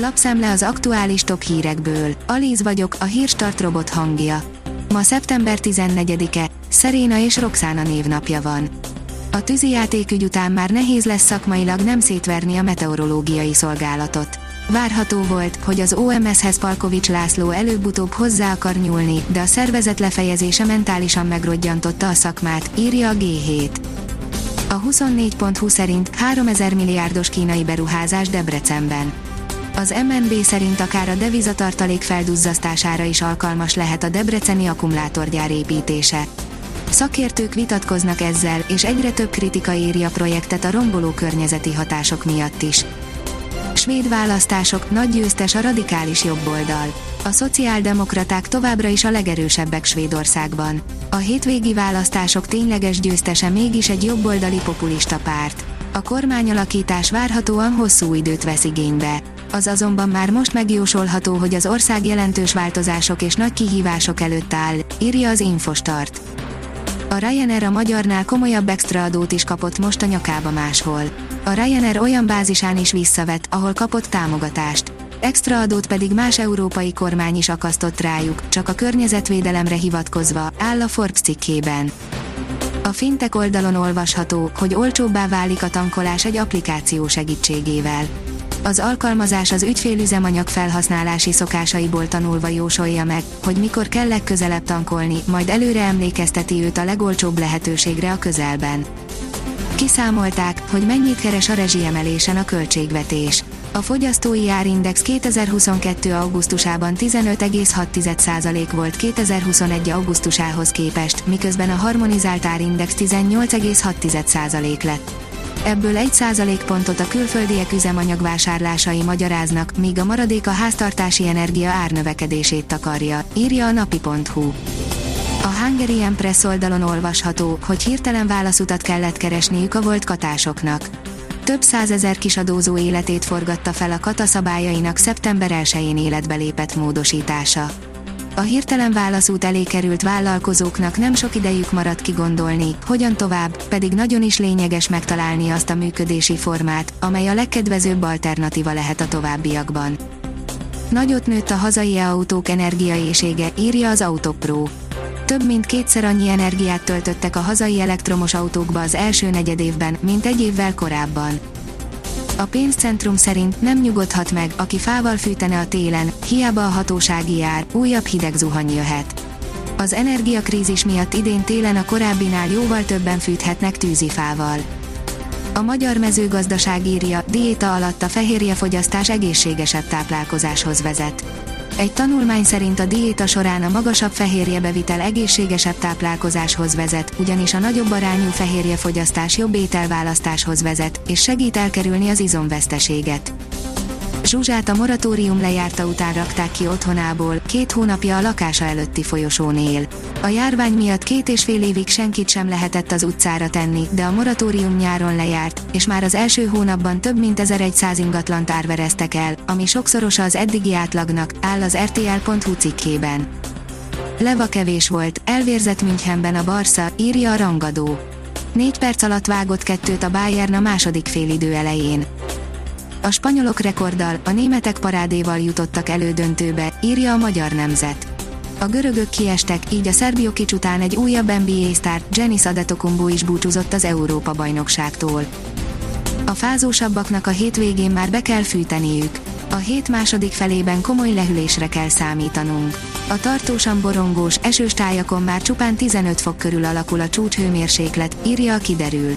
Lapszemle az aktuális top hírekből. Alíz vagyok, a hírstart robot hangja. Ma szeptember 14-e, Szeréna és Roxana névnapja van. A tűzijátékügy után már nehéz lesz szakmailag nem szétverni a meteorológiai szolgálatot. Várható volt, hogy az OMS-hez Palkovics László előbb-utóbb hozzá akar nyúlni, de a szervezet lefejezése mentálisan megrodjantotta a szakmát, írja a G7. A 24.20 szerint 3000 milliárdos kínai beruházás Debrecenben. Az MNB szerint akár a devizatartalék felduzzasztására is alkalmas lehet a debreceni akkumulátorgyár építése. Szakértők vitatkoznak ezzel, és egyre több kritika éri a projektet a romboló környezeti hatások miatt is. Svéd választások, nagy győztes a radikális jobboldal. A szociáldemokraták továbbra is a legerősebbek Svédországban. A hétvégi választások tényleges győztese mégis egy jobboldali populista párt. A kormányalakítás várhatóan hosszú időt vesz igénybe. Az azonban már most megjósolható, hogy az ország jelentős változások és nagy kihívások előtt áll, írja az Infostart. A Ryanair a magyarnál komolyabb extra adót is kapott most a nyakába máshol. A Ryanair olyan bázisán is visszavet, ahol kapott támogatást. Extra adót pedig más európai kormány is akasztott rájuk, csak a környezetvédelemre hivatkozva, áll a Forbes cikkében. A fintek oldalon olvasható, hogy olcsóbbá válik a tankolás egy applikáció segítségével. Az alkalmazás az ügyfélüzemanyag felhasználási szokásaiból tanulva jósolja meg, hogy mikor kell legközelebb tankolni, majd előre emlékezteti őt a legolcsóbb lehetőségre a közelben. Kiszámolták, hogy mennyit keres a rezsiemelésen a költségvetés. A fogyasztói árindex 2022. augusztusában 15,6% volt 2021. augusztusához képest, miközben a harmonizált árindex 18,6% lett. Ebből 1% pontot a külföldiek üzemanyagvásárlásai magyaráznak, míg a maradék a háztartási energia árnövekedését takarja, írja a napi.hu. A Hungarian Press oldalon olvasható, hogy hirtelen válaszutat kellett keresniük a volt katásoknak. Több százezer kisadózó életét forgatta fel a kata szabályainak szeptember 1-én életbe lépett módosítása. A hirtelen válaszút elé került vállalkozóknak nem sok idejük maradt kigondolni, hogyan tovább, pedig nagyon is lényeges megtalálni azt a működési formát, amely a legkedvezőbb alternatíva lehet a továbbiakban. Nagyot nőtt a hazai autók energiaésége, írja az Autopro több mint kétszer annyi energiát töltöttek a hazai elektromos autókba az első negyedévben, mint egy évvel korábban. A pénzcentrum szerint nem nyugodhat meg, aki fával fűtene a télen, hiába a hatósági jár, újabb hideg zuhany jöhet. Az energiakrízis miatt idén télen a korábbinál jóval többen fűthetnek tűzifával. A magyar mezőgazdaság írja, diéta alatt a fehérjefogyasztás egészségesebb táplálkozáshoz vezet. Egy tanulmány szerint a diéta során a magasabb fehérjebevitel egészségesebb táplálkozáshoz vezet, ugyanis a nagyobb arányú fehérjefogyasztás jobb ételválasztáshoz vezet, és segít elkerülni az izomveszteséget. Zsuzsát a moratórium lejárta után rakták ki otthonából, két hónapja a lakása előtti folyosón él. A járvány miatt két és fél évig senkit sem lehetett az utcára tenni, de a moratórium nyáron lejárt, és már az első hónapban több mint 1100 ingatlant árvereztek el, ami sokszorosa az eddigi átlagnak, áll az RTL.hu cikkében. Leva kevés volt, elvérzett Münchenben a Barca, írja a rangadó. Négy perc alatt vágott kettőt a Bayern a második félidő elején. A spanyolok rekorddal, a németek parádéval jutottak elődöntőbe, írja a magyar nemzet. A görögök kiestek, így a Szerbiokics után egy újabb NBA sztár, Janis Adetokumbo is búcsúzott az Európa-bajnokságtól. A fázósabbaknak a hétvégén már be kell fűteniük. A hét második felében komoly lehűlésre kell számítanunk. A tartósan borongós, esős tájakon már csupán 15 fok körül alakul a csúcshőmérséklet, írja a kiderül.